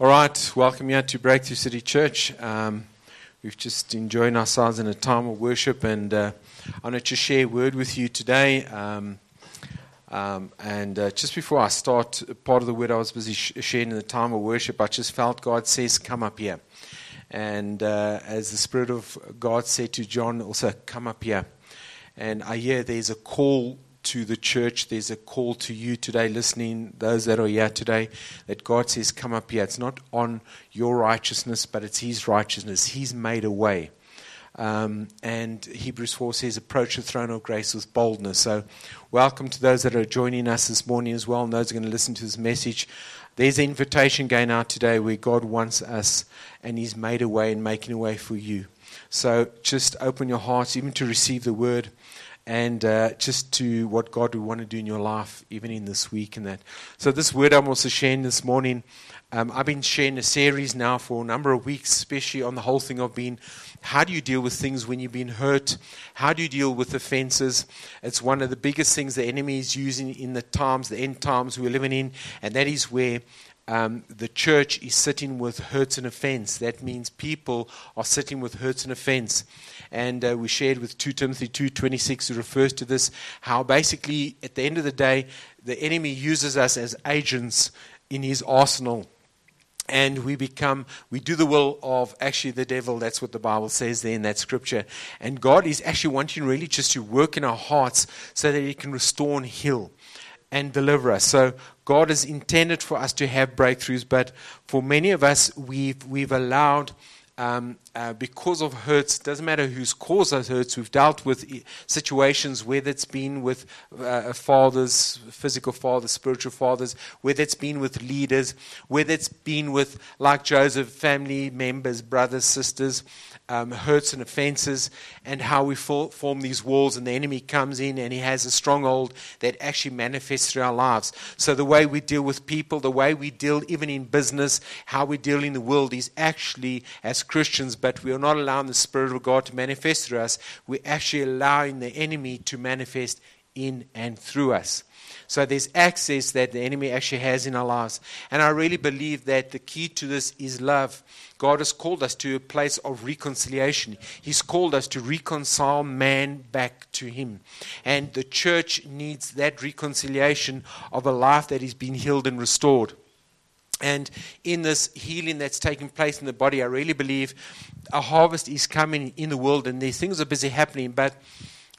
All right, welcome you to Breakthrough City Church. Um, we've just enjoyed ourselves in a time of worship, and uh, I wanted to share a word with you today. Um, um, and uh, just before I start, part of the word I was busy sh- sharing in the time of worship, I just felt God says, Come up here. And uh, as the Spirit of God said to John, also, Come up here. And I hear there's a call to the church. There's a call to you today, listening, those that are here today, that God says, Come up here. It's not on your righteousness, but it's His righteousness. He's made a way. Um, and Hebrews 4 says, Approach the throne of grace with boldness. So, welcome to those that are joining us this morning as well, and those are going to listen to this message. There's an invitation going out today where God wants us, and He's made a way and making a way for you. So, just open your hearts, even to receive the word and uh, just to what God would want to do in your life, even in this week and that. So, this word I'm also sharing this morning, um, I've been sharing a series now for a number of weeks, especially on the whole thing of being how do you deal with things when you've been hurt? How do you deal with offenses? It's one of the biggest things the enemy is using in the times, the end times we're living in, and that is where um, the church is sitting with hurts and offense. That means people are sitting with hurts and offense and uh, we shared with 2 Timothy 2:26 who refers to this how basically at the end of the day the enemy uses us as agents in his arsenal. And we become we do the will of actually the devil. That's what the bible says there in that scripture. And god is actually wanting really just to work in our hearts so that he can restore and heal and deliver us. So god has intended for us to have breakthroughs but for many of us we've we've allowed um, uh, because of hurts, doesn't matter who's caused those hurts, we've dealt with situations, whether it's been with uh, fathers, physical fathers, spiritual fathers, whether it's been with leaders, whether it's been with, like Joseph, family members, brothers, sisters, um, hurts and offenses, and how we for, form these walls, and the enemy comes in and he has a stronghold that actually manifests through our lives. So, the way we deal with people, the way we deal even in business, how we deal in the world is actually, as Christians, but we are not allowing the Spirit of God to manifest through us. We're actually allowing the enemy to manifest in and through us. So there's access that the enemy actually has in our lives. And I really believe that the key to this is love. God has called us to a place of reconciliation. He's called us to reconcile man back to Him. And the church needs that reconciliation of a life that is being healed and restored. And in this healing that's taking place in the body, I really believe a harvest is coming in the world and these things are busy happening. But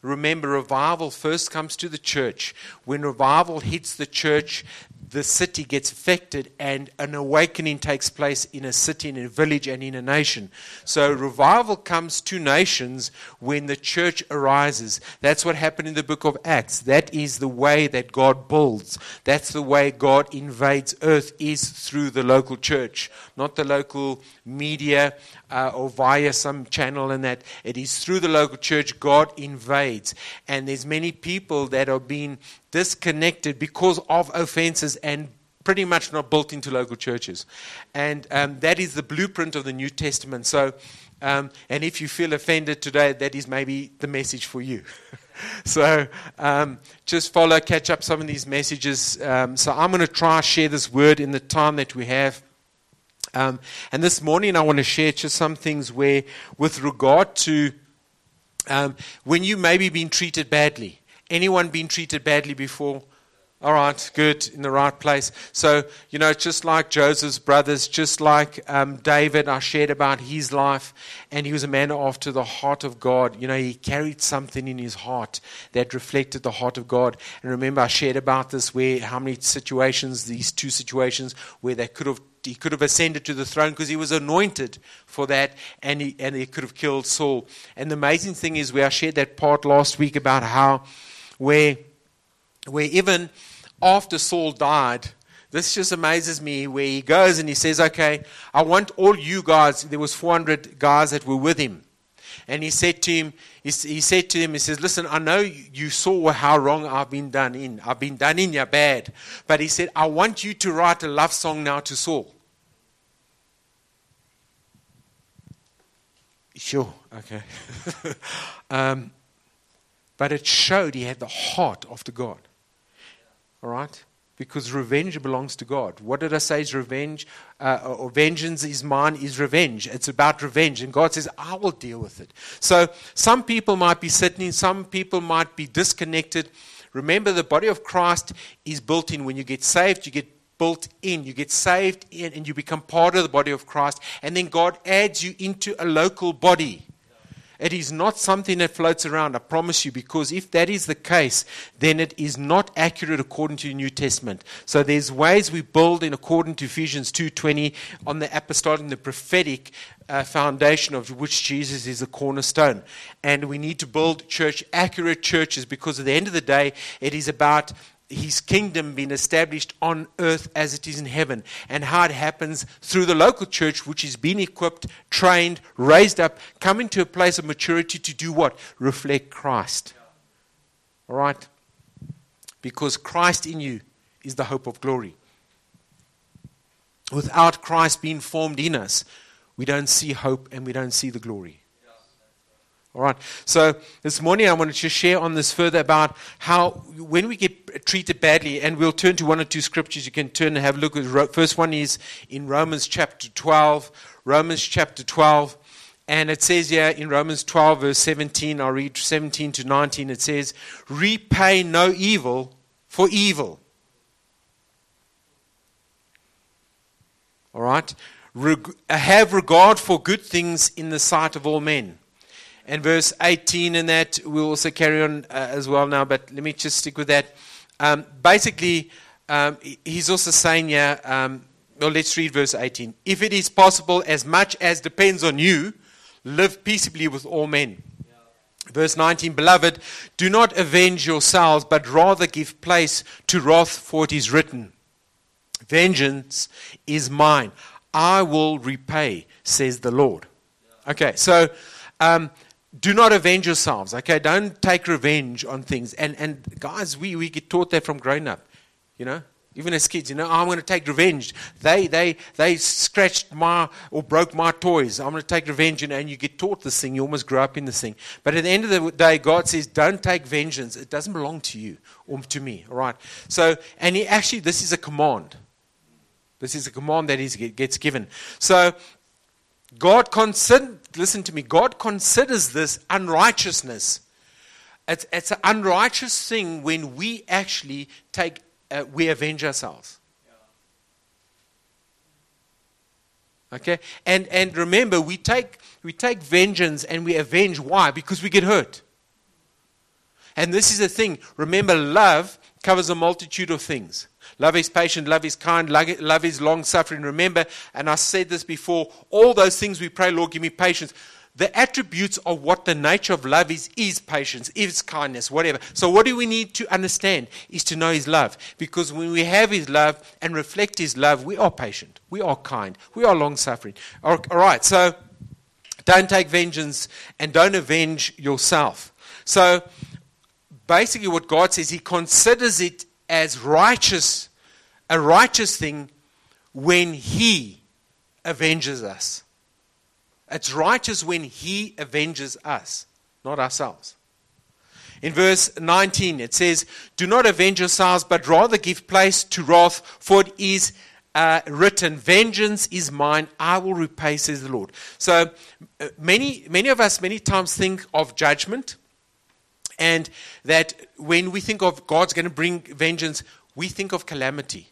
remember, revival first comes to the church. When revival hits the church, the city gets affected and an awakening takes place in a city, in a village, and in a nation. So revival comes to nations when the church arises. That's what happened in the book of Acts. That is the way that God builds. That's the way God invades earth is through the local church, not the local media uh, or via some channel and that. It is through the local church God invades. And there's many people that are being disconnected because of offenses and pretty much not built into local churches. And um, that is the blueprint of the New Testament. So, um, and if you feel offended today, that is maybe the message for you. so um, just follow, catch up some of these messages. Um, so I'm going to try share this word in the time that we have. Um, and this morning I want to share just some things where, with regard to um, when you maybe been treated badly. Anyone been treated badly before? All right, good, in the right place. So, you know, just like Joseph's brothers, just like um, David, I shared about his life, and he was a man after the heart of God. You know, he carried something in his heart that reflected the heart of God. And remember, I shared about this where how many situations, these two situations, where they could have he could have ascended to the throne because he was anointed for that and he, and he could have killed Saul. And the amazing thing is, where I shared that part last week about how where, where even after Saul died, this just amazes me where he goes and he says, okay, I want all you guys, there was 400 guys that were with him. And he said to him, he, he said to him, he says, listen, I know you saw how wrong I've been done in. I've been done in, you're bad. But he said, I want you to write a love song now to Saul. Sure, okay. um, but it showed he had the heart of the God. All right? because revenge belongs to God. What did I say is revenge? Uh, or vengeance is mine is revenge. It's about revenge. And God says, I will deal with it. So some people might be sitting, some people might be disconnected. Remember, the body of Christ is built in. When you get saved, you get built in. You get saved in and you become part of the body of Christ. And then God adds you into a local body. It is not something that floats around, I promise you, because if that is the case, then it is not accurate according to the New Testament. So there's ways we build in according to Ephesians 2.20 on the apostolic and the prophetic uh, foundation of which Jesus is the cornerstone. And we need to build church, accurate churches, because at the end of the day, it is about his kingdom being established on earth as it is in heaven, and how it happens through the local church, which is being equipped, trained, raised up, coming to a place of maturity to do what? Reflect Christ. All right? Because Christ in you is the hope of glory. Without Christ being formed in us, we don't see hope and we don't see the glory. All right. So this morning I wanted to share on this further about how when we get treated badly, and we'll turn to one or two scriptures. You can turn and have a look. First one is in Romans chapter 12. Romans chapter 12. And it says here in Romans 12, verse 17, I'll read 17 to 19. It says, Repay no evil for evil. All right? Reg- have regard for good things in the sight of all men and verse 18 and that we'll also carry on uh, as well now, but let me just stick with that. Um, basically, um, he's also saying here, um, well, let's read verse 18. If it is possible, as much as depends on you, live peaceably with all men. Verse 19, Beloved, do not avenge yourselves, but rather give place to wrath, for it is written, Vengeance is mine. I will repay, says the Lord. Okay, so um, do not avenge yourselves, okay? Don't take revenge on things. And, and guys, we, we get taught that from growing up, you know? Even as kids, you know, oh, I'm going to take revenge. They, they, they scratched my or broke my toys. I'm going to take revenge. And, and you get taught this thing. You almost grow up in this thing. But at the end of the day, God says, don't take vengeance. It doesn't belong to you or to me. All right. So, and he, actually, this is a command. This is a command that is, gets given. So God consider, listen to me, God considers this unrighteousness. It's, it's an unrighteous thing when we actually take, uh, we avenge ourselves. Okay? And, and remember, we take, we take vengeance and we avenge. Why? Because we get hurt. And this is the thing. Remember, love covers a multitude of things. Love is patient, love is kind, love is long suffering. Remember, and I said this before, all those things we pray, Lord, give me patience. The attributes of what the nature of love is, is patience, is kindness, whatever. So, what do we need to understand is to know His love. Because when we have His love and reflect His love, we are patient, we are kind, we are long suffering. All right, so don't take vengeance and don't avenge yourself. So, basically, what God says, He considers it as righteous, a righteous thing when He avenges us. It's righteous when He avenges us, not ourselves. In verse 19, it says, Do not avenge yourselves, but rather give place to wrath, for it is uh, written, Vengeance is mine, I will repay, says the Lord. So uh, many, many of us many times think of judgment and that when we think of God's going to bring vengeance, we think of calamity.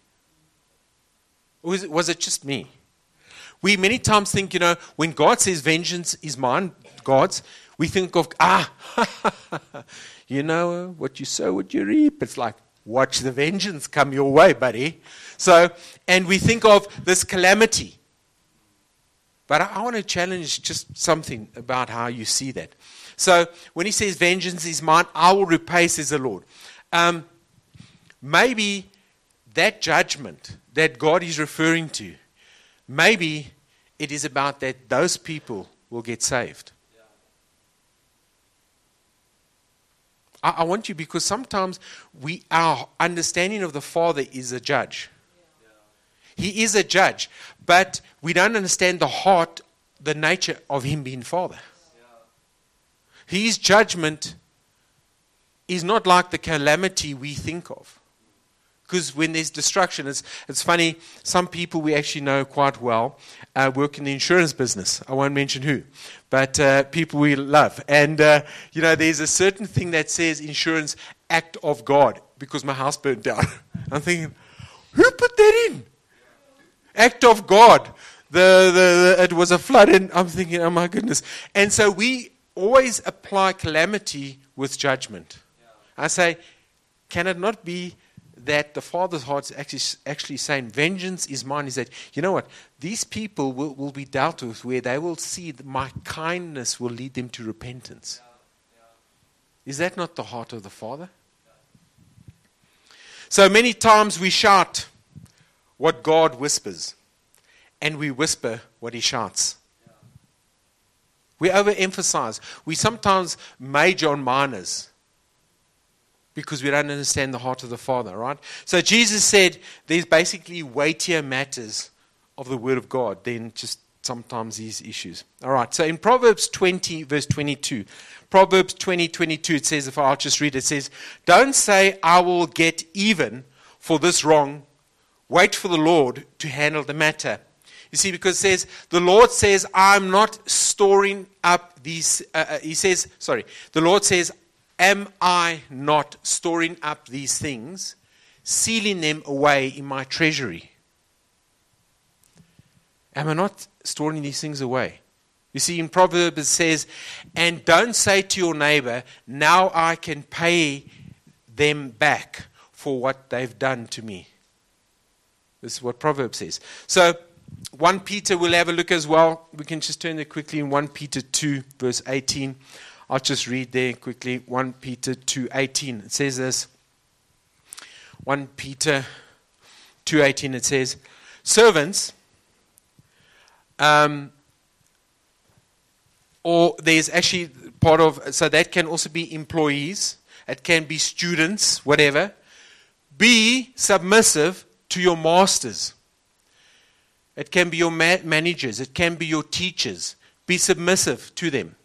Was it, just me? We many times think, you know, when God says vengeance is mine, God's, we think of, ah, you know, what you sow, what you reap. It's like, watch the vengeance come your way, buddy. So, and we think of this calamity. But I, I want to challenge just something about how you see that. So when he says, Vengeance is mine, I will repay, says the Lord. Um, maybe that judgment that God is referring to, maybe it is about that those people will get saved. I, I want you because sometimes we our understanding of the Father is a judge. He is a judge, but we don't understand the heart, the nature of him being Father. His judgment is not like the calamity we think of. Because when there's destruction, it's, it's funny, some people we actually know quite well uh, work in the insurance business. I won't mention who, but uh, people we love. And, uh, you know, there's a certain thing that says insurance act of God because my house burned down. I'm thinking, who put that in? Act of God. The, the, the, it was a flood, and I'm thinking, oh my goodness. And so we always apply calamity with judgment. I say, can it not be that the Father's heart is actually, actually saying, Vengeance is mine, is that, you know what, these people will, will be dealt with where they will see that my kindness will lead them to repentance. Is that not the heart of the Father? So many times we shout what God whispers, and we whisper what He shouts. We overemphasize. We sometimes major on minors because we don't understand the heart of the Father, right? So Jesus said there's basically weightier matters of the Word of God than just sometimes these issues. All right, so in Proverbs 20, verse 22, Proverbs 20, 22, it says, if I'll just read it, it says, Don't say, I will get even for this wrong. Wait for the Lord to handle the matter. You see, because it says, the Lord says, I'm not storing up these, uh, uh, he says, sorry, the Lord says, Am I not storing up these things, sealing them away in my treasury? Am I not storing these things away? You see, in Proverbs it says, And don't say to your neighbor, Now I can pay them back for what they've done to me. This is what Proverbs says. So, 1 Peter we'll have a look as well. We can just turn there quickly in 1 Peter 2, verse 18. I'll just read there quickly 1 Peter 2:18. It says this. 1 Peter 2:18 it says, "Servants um, or there's actually part of so that can also be employees, it can be students, whatever. Be submissive to your masters. It can be your ma- managers, it can be your teachers. Be submissive to them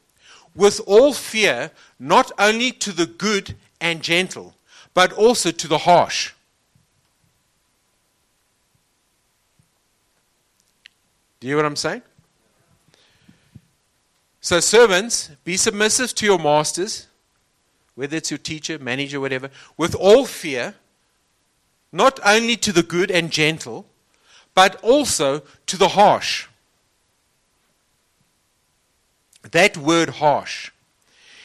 with all fear, not only to the good and gentle, but also to the harsh. Do you hear what I'm saying? So, servants, be submissive to your masters, whether it's your teacher, manager, whatever, with all fear, not only to the good and gentle, but also to the harsh. That word harsh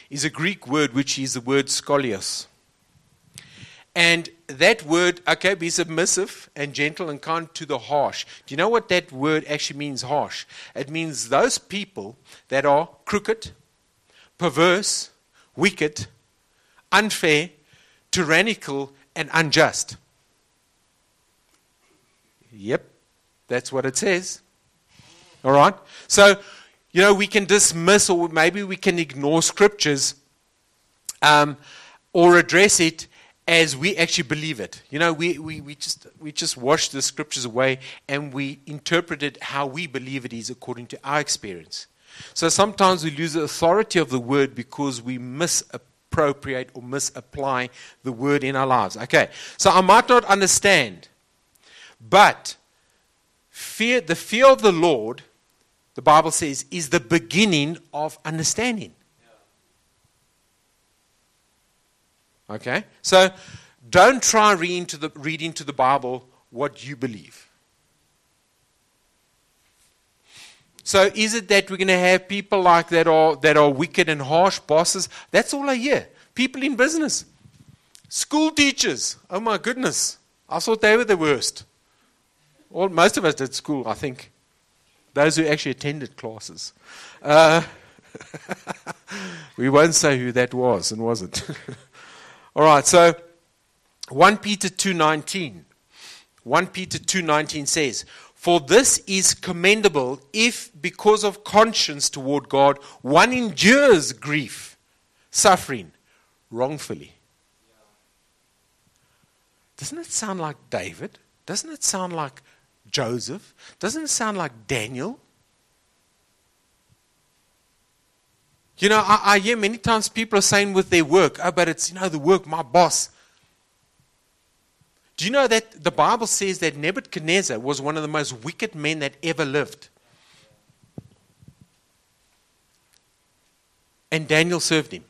is a Greek word which is the word skolios. And that word, okay, be submissive and gentle and kind to the harsh. Do you know what that word actually means, harsh? It means those people that are crooked, perverse, wicked, unfair, tyrannical, and unjust. Yep, that's what it says. All right? So you know, we can dismiss or maybe we can ignore scriptures um, or address it as we actually believe it. You know, we, we, we, just, we just wash the scriptures away and we interpret it how we believe it is according to our experience. So sometimes we lose the authority of the word because we misappropriate or misapply the word in our lives. Okay, so I might not understand, but fear, the fear of the Lord the Bible says, is the beginning of understanding. Okay? So don't try reading into the, read into the Bible what you believe. So is it that we're going to have people like that are, that are wicked and harsh bosses? That's all I hear. People in business. School teachers. Oh my goodness. I thought they were the worst. Well, most of us did school, I think. Those who actually attended classes. Uh, we won't say who that was and wasn't. All right, so 1 Peter 2:19. 1 Peter 2:19 says, "For this is commendable if because of conscience toward God one endures grief, suffering wrongfully." Doesn't it sound like David? Doesn't it sound like Joseph? Doesn't it sound like Daniel? You know, I, I, hear many times people are saying with their work, oh, but it's, you know, the work, my boss. Do you know that the Bible says that Nebuchadnezzar was one of the most wicked men that ever lived? And Daniel served him.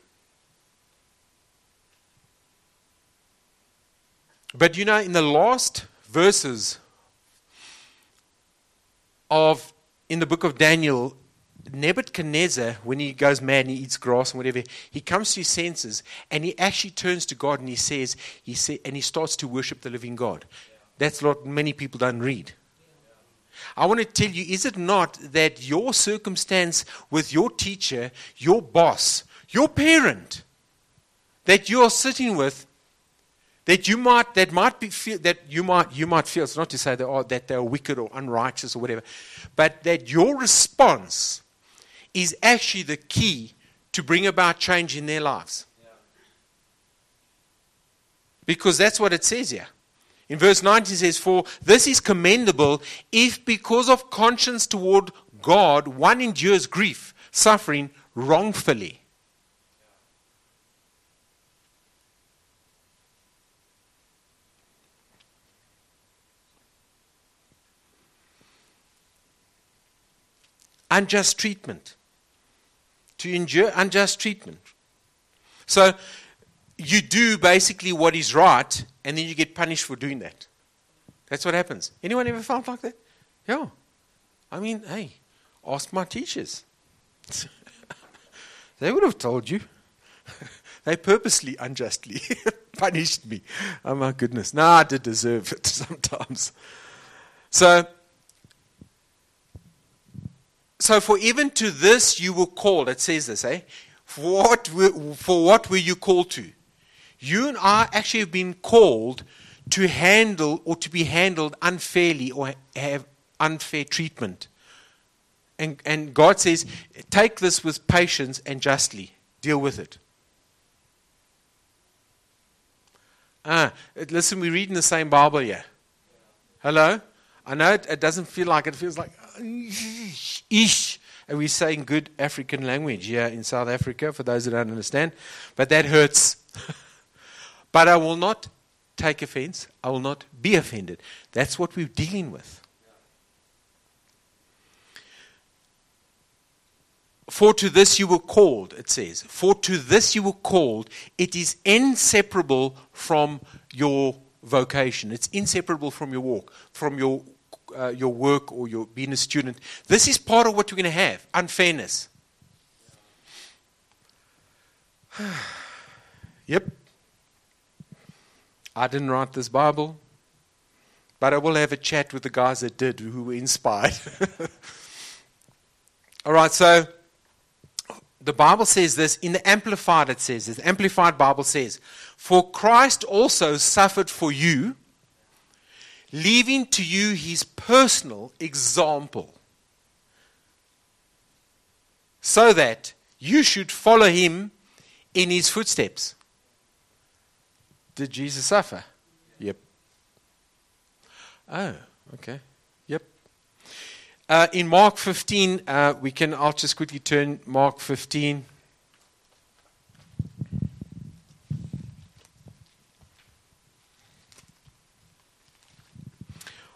But you know, in the last verses of in the book of Daniel, Nebuchadnezzar, when he goes mad and he eats grass and whatever, he comes to his senses and he actually turns to God and he says, he say, and he starts to worship the living God. That's what many people don't read. I want to tell you, is it not that your circumstance with your teacher, your boss, your parent, that you're sitting with, that you might that might be feel, that you might you might feel it's not to say that, oh, that they're wicked or unrighteous or whatever, but that your response is actually the key to bring about change in their lives. Because that's what it says here. In verse 19 says, For this is commendable if because of conscience toward God one endures grief, suffering wrongfully. Unjust treatment. To endure unjust treatment. So you do basically what is right, and then you get punished for doing that. That's what happens. Anyone ever felt like that? Yeah. I mean, hey, ask my teachers. they would have told you. they purposely unjustly punished me. Oh my goodness. No, I did deserve it sometimes. So so, for even to this you were called. It says this, eh? For what, were, for what were you called to? You and I actually have been called to handle or to be handled unfairly or have unfair treatment. And, and God says, take this with patience and justly. Deal with it. Ah, listen, we read in the same Bible here. Hello? I know it, it doesn't feel like it, it feels like, ish. And we say in good African language here in South Africa, for those that don't understand. But that hurts. but I will not take offense. I will not be offended. That's what we're dealing with. For to this you were called, it says. For to this you were called. It is inseparable from your vocation. It's inseparable from your walk, from your uh, your work or your being a student. This is part of what you're going to have unfairness. yep. I didn't write this Bible, but I will have a chat with the guys that did who were inspired. All right, so the Bible says this in the Amplified, it says this. Amplified Bible says, For Christ also suffered for you leaving to you his personal example, so that you should follow him in his footsteps. Did Jesus suffer? Yep. Oh, okay. Yep. Uh, in Mark 15, uh, we can, I'll just quickly turn Mark 15.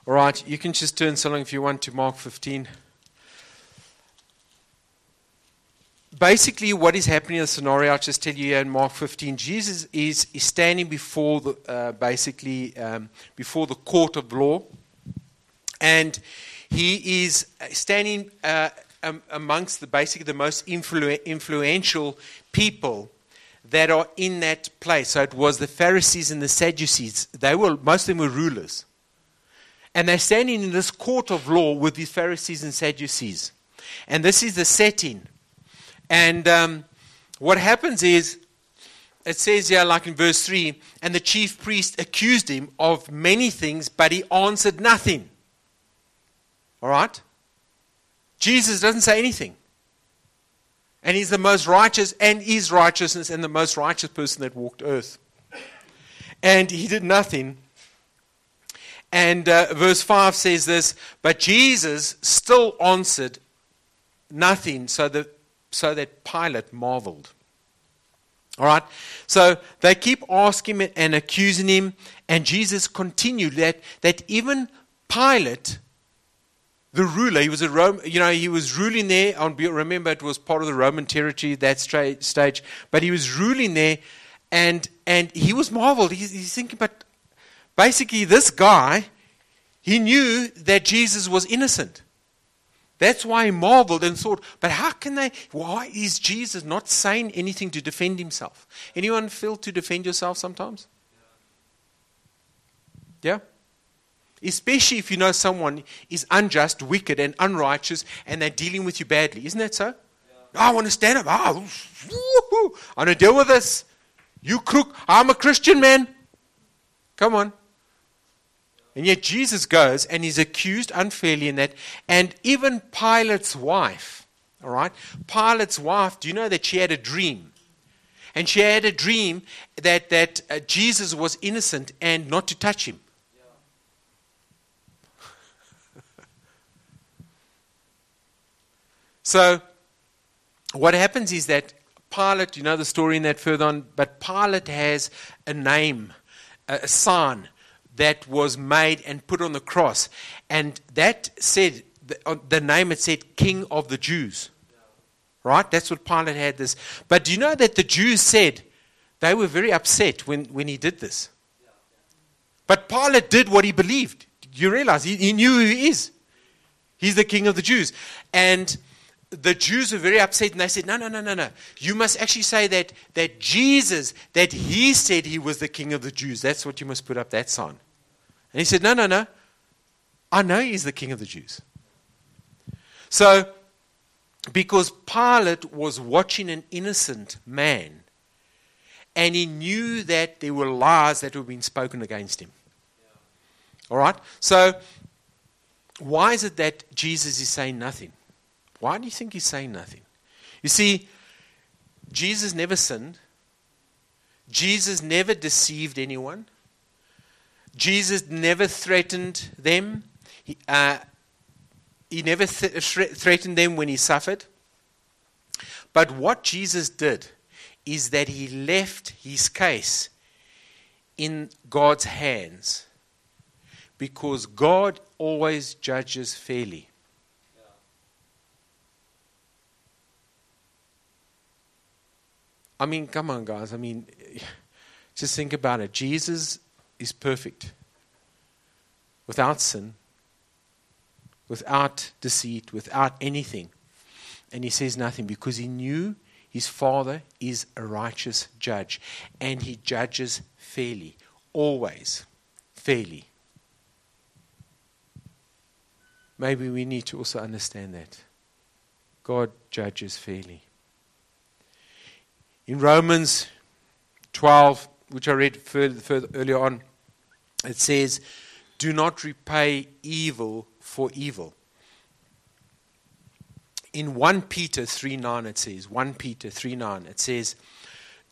All right, you can just turn so long if you want to Mark 15. Basically, what is happening in the scenario, I'll just tell you here in Mark 15. Jesus is, is standing before the, uh, basically, um, before the court of law. And he is standing uh, um, amongst the basically the most influ- influential people that are in that place. So it was the Pharisees and the Sadducees. They were most of them were rulers. And they're standing in this court of law with these Pharisees and Sadducees. And this is the setting. And um, what happens is, it says here, like in verse 3, and the chief priest accused him of many things, but he answered nothing. All right? Jesus doesn't say anything. And he's the most righteous and is righteousness and the most righteous person that walked earth. And he did nothing. And uh, verse 5 says this But Jesus still answered nothing, so that, so that Pilate marveled. All right? So they keep asking him and accusing him, and Jesus continued that, that even Pilate, the ruler, he was a Rome, you know, he was ruling there. On, remember, it was part of the Roman territory that stage, but he was ruling there, and and he was marveled. He's, he's thinking, but basically, this guy, he knew that Jesus was innocent. That's why he marveled and thought, but how can they, why is Jesus not saying anything to defend himself? Anyone feel to defend yourself sometimes? Yeah? Especially if you know someone is unjust, wicked, and unrighteous, and they're dealing with you badly. Isn't that so? Yeah. Oh, I want to stand up. Oh, I want to deal with this. You crook. I'm a Christian man. Come on. And yet Jesus goes and he's accused unfairly in that. And even Pilate's wife, all right? Pilate's wife, do you know that she had a dream? And she had a dream that, that uh, Jesus was innocent and not to touch him. so, what happens is that Pilate, you know the story in that further on, but Pilate has a name, a sign that was made and put on the cross. And that said, the, uh, the name it said King of the Jews. Right? That's what Pilate had this. But do you know that the Jews said they were very upset when, when he did this? But Pilate did what he believed. You realize he, he knew who he is. He's the king of the Jews. And the Jews were very upset and they said, No, no, no, no, no. You must actually say that, that Jesus, that he said he was the king of the Jews. That's what you must put up that sign. And he said, No, no, no. I know he's the king of the Jews. So, because Pilate was watching an innocent man, and he knew that there were lies that were being spoken against him. All right? So, why is it that Jesus is saying nothing? Why do you think he's saying nothing? You see, Jesus never sinned, Jesus never deceived anyone. Jesus never threatened them. He, uh, he never th- threatened them when he suffered. But what Jesus did is that he left his case in God's hands because God always judges fairly. I mean, come on, guys. I mean, just think about it. Jesus is perfect, without sin, without deceit, without anything. And he says nothing because he knew his father is a righteous judge and he judges fairly, always fairly. Maybe we need to also understand that. God judges fairly. In Romans 12, which I read further, further earlier on, it says, Do not repay evil for evil. In 1 Peter 3 9, it says, 1 Peter 3 9, it says,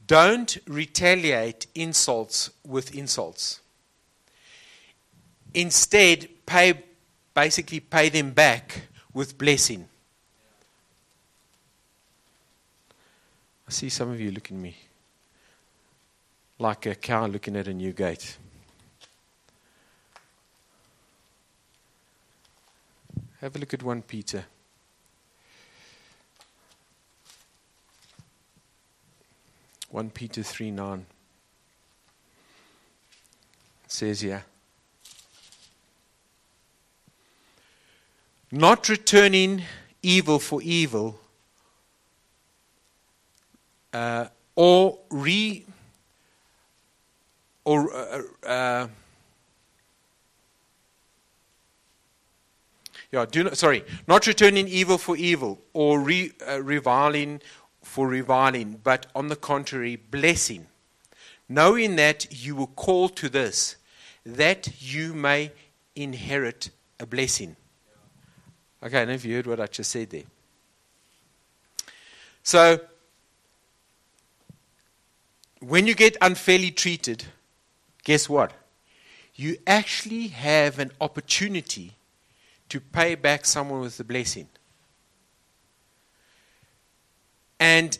Don't retaliate insults with insults. Instead, pay, basically pay them back with blessing. I see some of you looking at me like a cow looking at a new gate. Have a look at 1 Peter. One Peter three nine says here, not returning evil for evil, uh, or re or uh, uh, Yeah, do not, sorry, not returning evil for evil or re, uh, reviling for reviling, but on the contrary, blessing, knowing that you were called to this, that you may inherit a blessing. Okay, I know if you heard what I just said there. So, when you get unfairly treated, guess what? You actually have an opportunity to pay back someone with a blessing. And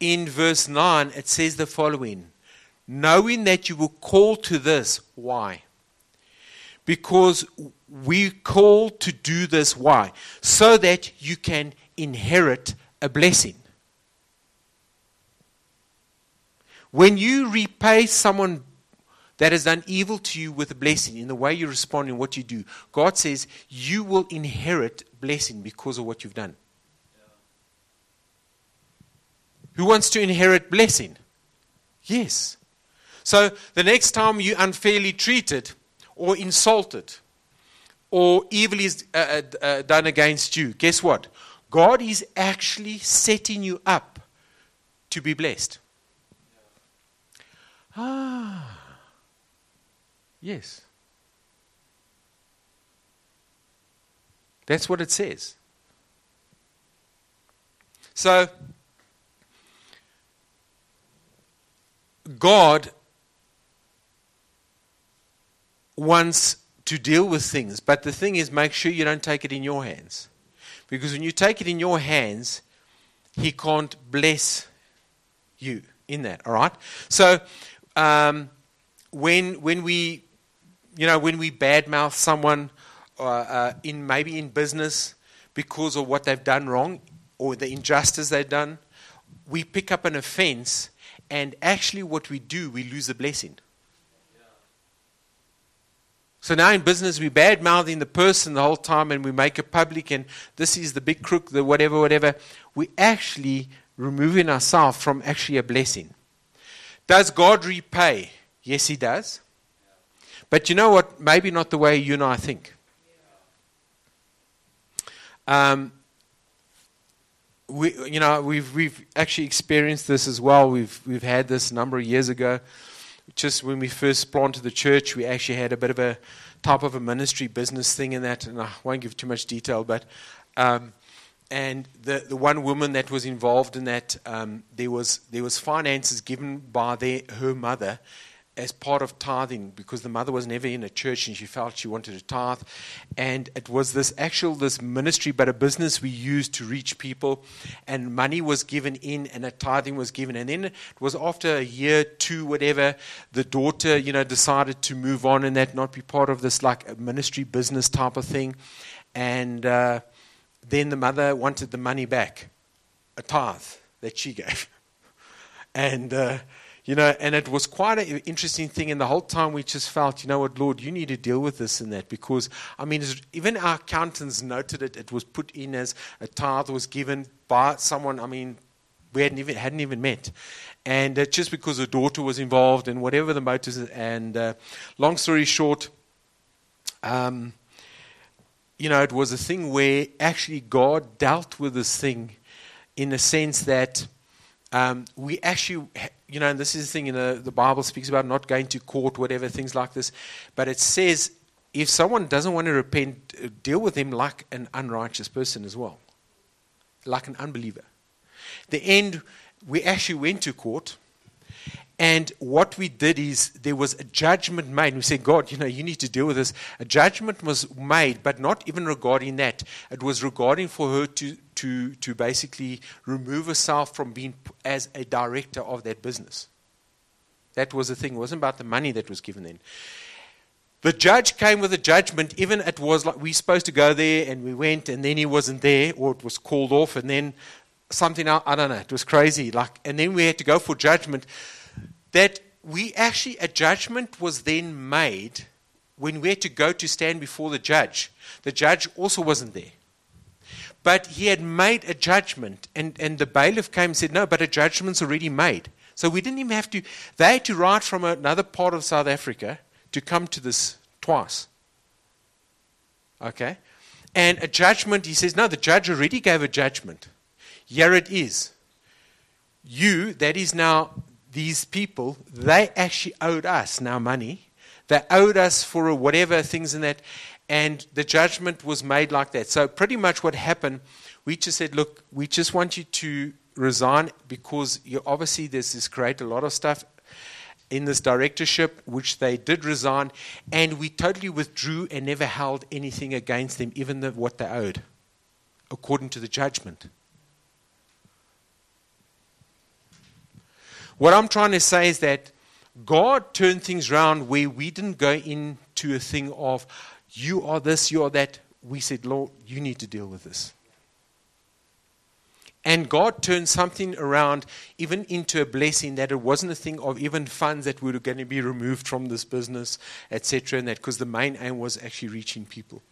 in verse 9, it says the following Knowing that you were called to this. Why? Because we call to do this. Why? So that you can inherit a blessing. When you repay someone that has done evil to you with blessing in the way you respond and what you do, God says you will inherit blessing because of what you've done. Who wants to inherit blessing? Yes. So the next time you unfairly treated or insulted or evil is uh, uh, uh, done against you, guess what? God is actually setting you up to be blessed. Ah. Yes. That's what it says. So, God wants to deal with things, but the thing is, make sure you don't take it in your hands. Because when you take it in your hands, He can't bless you in that, all right? So, um, when, when we, you know, when we badmouth someone uh, uh, in maybe in business because of what they've done wrong or the injustice they've done, we pick up an offense and actually, what we do, we lose a blessing. So now in business, we bad mouthing the person the whole time and we make it public and this is the big crook, the whatever, whatever. We actually removing ourselves from actually a blessing. Does God repay? Yes, He does. But you know what? Maybe not the way you and I think. Um, we, you know, we've we've actually experienced this as well. We've we've had this a number of years ago. Just when we first planted the church, we actually had a bit of a type of a ministry business thing in that, and I won't give too much detail, but. Um, and the, the one woman that was involved in that, um, there was there was finances given by their, her mother, as part of tithing because the mother was never in a church and she felt she wanted to tithe. And it was this actual this ministry but a business we used to reach people. And money was given in and a tithing was given. And then it was after a year two whatever the daughter you know decided to move on and that not be part of this like a ministry business type of thing. And uh, then the mother wanted the money back a tithe that she gave. And uh, you know, and it was quite an interesting thing. And the whole time we just felt, you know what, Lord, you need to deal with this and that. Because, I mean, even our accountants noted it. It was put in as a tithe was given by someone, I mean, we hadn't even, hadn't even met. And uh, just because a daughter was involved and whatever the motives. And uh, long story short, um, you know, it was a thing where actually God dealt with this thing in the sense that um, we actually you know, and this is the thing, you know, the Bible speaks about not going to court, whatever, things like this. But it says if someone doesn't want to repent, uh, deal with him like an unrighteous person as well, like an unbeliever. The end, we actually went to court. And what we did is there was a judgment made. We said, God, you know, you need to deal with this. A judgment was made, but not even regarding that. It was regarding for her to, to, to basically remove herself from being as a director of that business. That was the thing. It wasn't about the money that was given then. The judge came with a judgment, even it was like we supposed to go there and we went and then he wasn't there or it was called off and then something else, I don't know, it was crazy. Like and then we had to go for judgment. That we actually a judgment was then made when we had to go to stand before the judge. The judge also wasn't there. But he had made a judgment, and, and the bailiff came and said, No, but a judgment's already made. So we didn't even have to, they had to ride from another part of South Africa to come to this twice. Okay? And a judgment, he says, No, the judge already gave a judgment. Here it is. You, that is now these people, they actually owed us now money. They owed us for whatever things in that and the judgment was made like that. So, pretty much what happened, we just said, Look, we just want you to resign because you obviously there's this great a lot of stuff in this directorship, which they did resign, and we totally withdrew and never held anything against them, even the, what they owed, according to the judgment. What I'm trying to say is that God turned things around where we didn't go into a thing of, you are this, you are that. We said, Lord, you need to deal with this. And God turned something around even into a blessing that it wasn't a thing of even funds that were going to be removed from this business, etc. And that because the main aim was actually reaching people.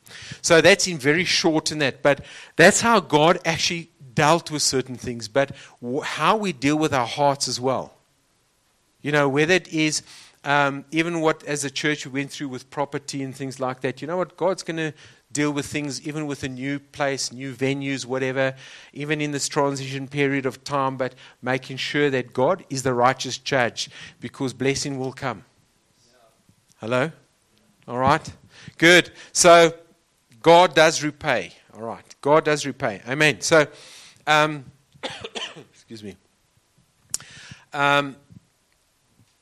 So that's in very short in that. But that's how God actually dealt with certain things. But how we deal with our hearts as well. You know, whether it is um, even what as a church we went through with property and things like that. You know what? God's going to deal with things, even with a new place, new venues, whatever, even in this transition period of time, but making sure that God is the righteous judge because blessing will come. Hello? All right? Good. So, God does repay. All right. God does repay. Amen. So, um, excuse me. Um,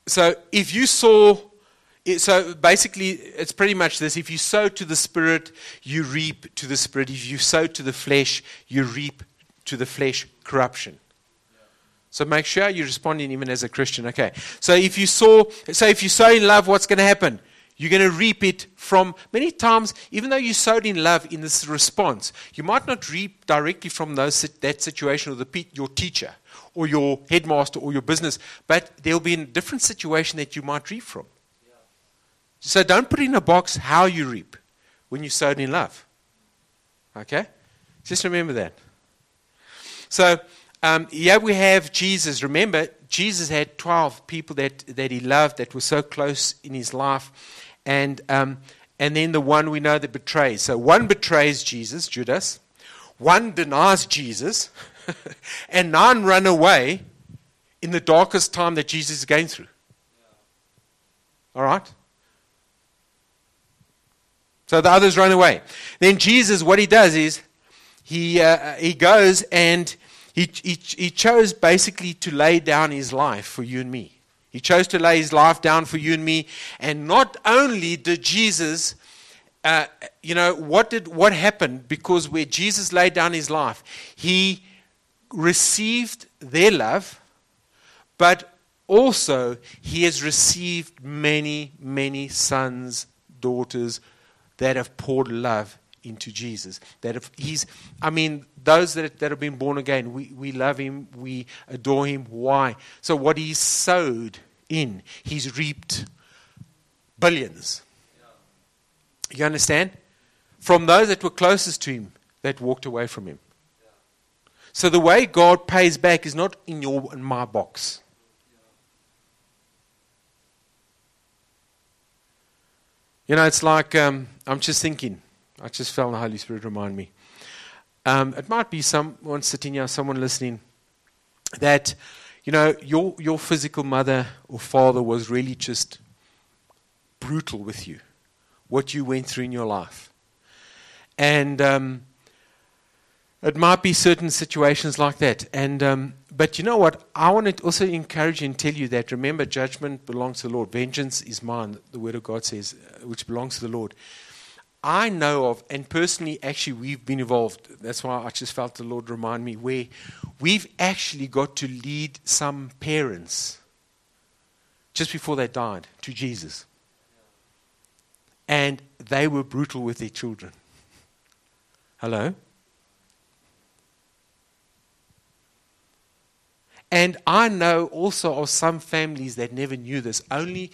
so, if you saw so basically, it's pretty much this. If you sow to the Spirit, you reap to the Spirit. If you sow to the flesh, you reap to the flesh corruption. So make sure you're responding even as a Christian. Okay. So if you saw, so if you sow in love, what's going to happen? You're going to reap it from many times, even though you sowed in love in this response, you might not reap directly from those, that situation or the, your teacher or your headmaster or your business, but there'll be a different situation that you might reap from. So don't put in a box how you reap when you sowed in love. Okay? Just remember that. So um, here we have Jesus. Remember, Jesus had 12 people that, that he loved that were so close in his life. And, um, and then the one we know that betrays. So one betrays Jesus, Judas. One denies Jesus. and nine run away in the darkest time that Jesus is going through. All right? So the others run away. Then Jesus, what he does is he, uh, he goes and he, he, he chose basically to lay down his life for you and me. He chose to lay his life down for you and me. And not only did Jesus, uh, you know, what did what happened? Because where Jesus laid down his life, he received their love, but also he has received many, many sons, daughters, that have poured love into Jesus. That have, he's, I mean, those that, that have been born again, we, we love him, we adore him. Why? So, what he's sowed in, he's reaped billions. You understand? From those that were closest to him, that walked away from him. So, the way God pays back is not in your in my box. You know, it's like um, I'm just thinking. I just felt the Holy Spirit remind me. Um, it might be someone sitting here, someone listening, that you know your your physical mother or father was really just brutal with you, what you went through in your life, and um, it might be certain situations like that. And um, but you know what? I want to also encourage you and tell you that remember, judgment belongs to the Lord. Vengeance is mine. The Word of God says, uh, which belongs to the Lord. I know of, and personally, actually, we've been involved. That's why I just felt the Lord remind me where we've actually got to lead some parents just before they died to Jesus. And they were brutal with their children. Hello? And I know also of some families that never knew this. Only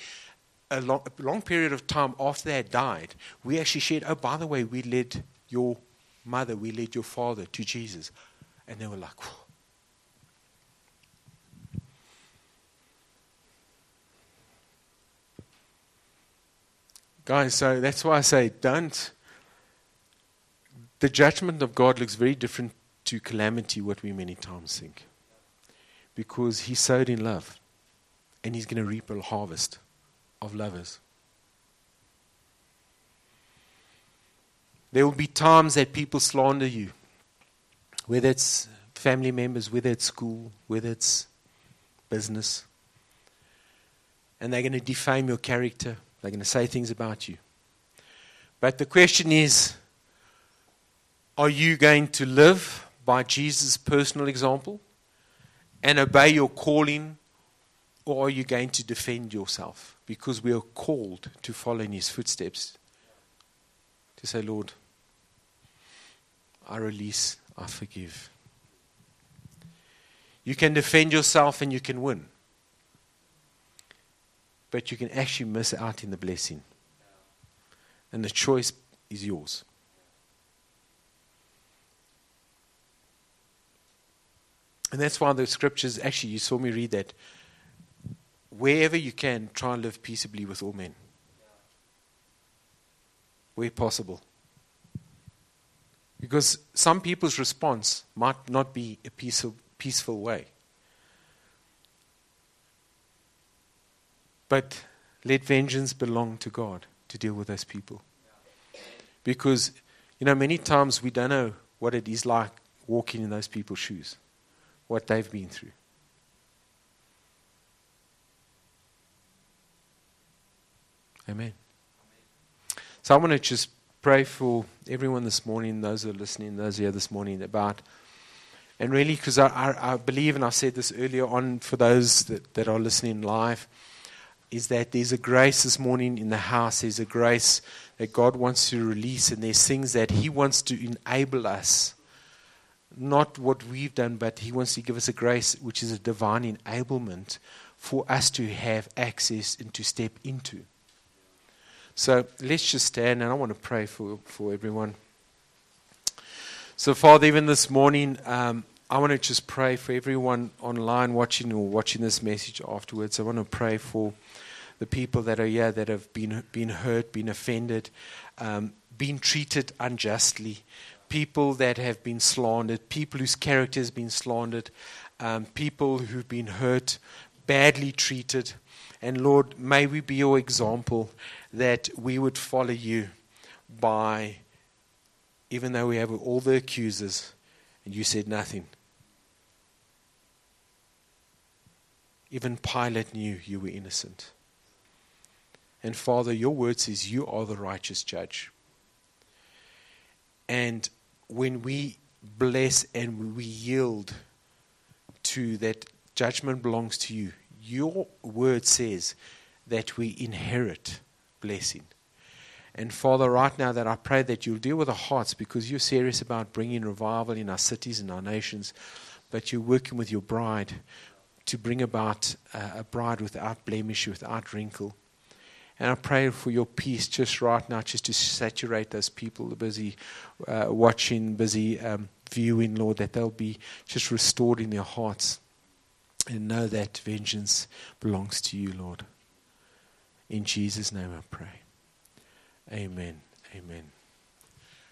a long, a long period of time after they had died, we actually shared, oh, by the way, we led your mother, we led your father to Jesus. And they were like, Whoa. Guys, so that's why I say don't. The judgment of God looks very different to calamity, what we many times think because he sowed in love and he's going to reap a harvest of lovers. There will be times that people slander you, whether it's family members, whether it's school, whether it's business. And they're going to defame your character, they're going to say things about you. But the question is are you going to live by Jesus' personal example? And obey your calling Or are you going to defend yourself? Because we are called to follow in his footsteps. To say, Lord, I release, I forgive. You can defend yourself and you can win. But you can actually miss out in the blessing. And the choice is yours. And that's why the scriptures, actually, you saw me read that. Wherever you can, try and live peaceably with all men. Where possible. Because some people's response might not be a peaceful, peaceful way. But let vengeance belong to God to deal with those people. Because, you know, many times we don't know what it is like walking in those people's shoes what they've been through. Amen. So I want to just pray for everyone this morning, those who are listening, those here this morning, about, and really, because I, I, I, believe, and I said this earlier on for those that, that are listening live, is that there's a grace this morning in the house. There's a grace that God wants to release, and there's things that He wants to enable us not what we've done, but He wants to give us a grace which is a divine enablement for us to have access and to step into. So let's just stand, and I want to pray for, for everyone. So, Father, even this morning, um, I want to just pray for everyone online watching or watching this message afterwards. I want to pray for the people that are here that have been, been hurt, been offended, um, been treated unjustly people that have been slandered, people whose character has been slandered, um, people who've been hurt, badly treated. And Lord, may we be your example that we would follow you by, even though we have all the accusers, and you said nothing. Even Pilate knew you were innocent. And Father, your word says you are the righteous judge. And when we bless and we yield to that judgment belongs to you, your word says that we inherit blessing. And Father, right now that I pray that you'll deal with our hearts because you're serious about bringing revival in our cities and our nations, but you're working with your bride to bring about a bride without blemish, without wrinkle. And I pray for your peace just right now, just to saturate those people the busy uh, watching, busy um, viewing, Lord, that they'll be just restored in their hearts and know that vengeance belongs to you, Lord. In Jesus' name I pray. Amen. Amen.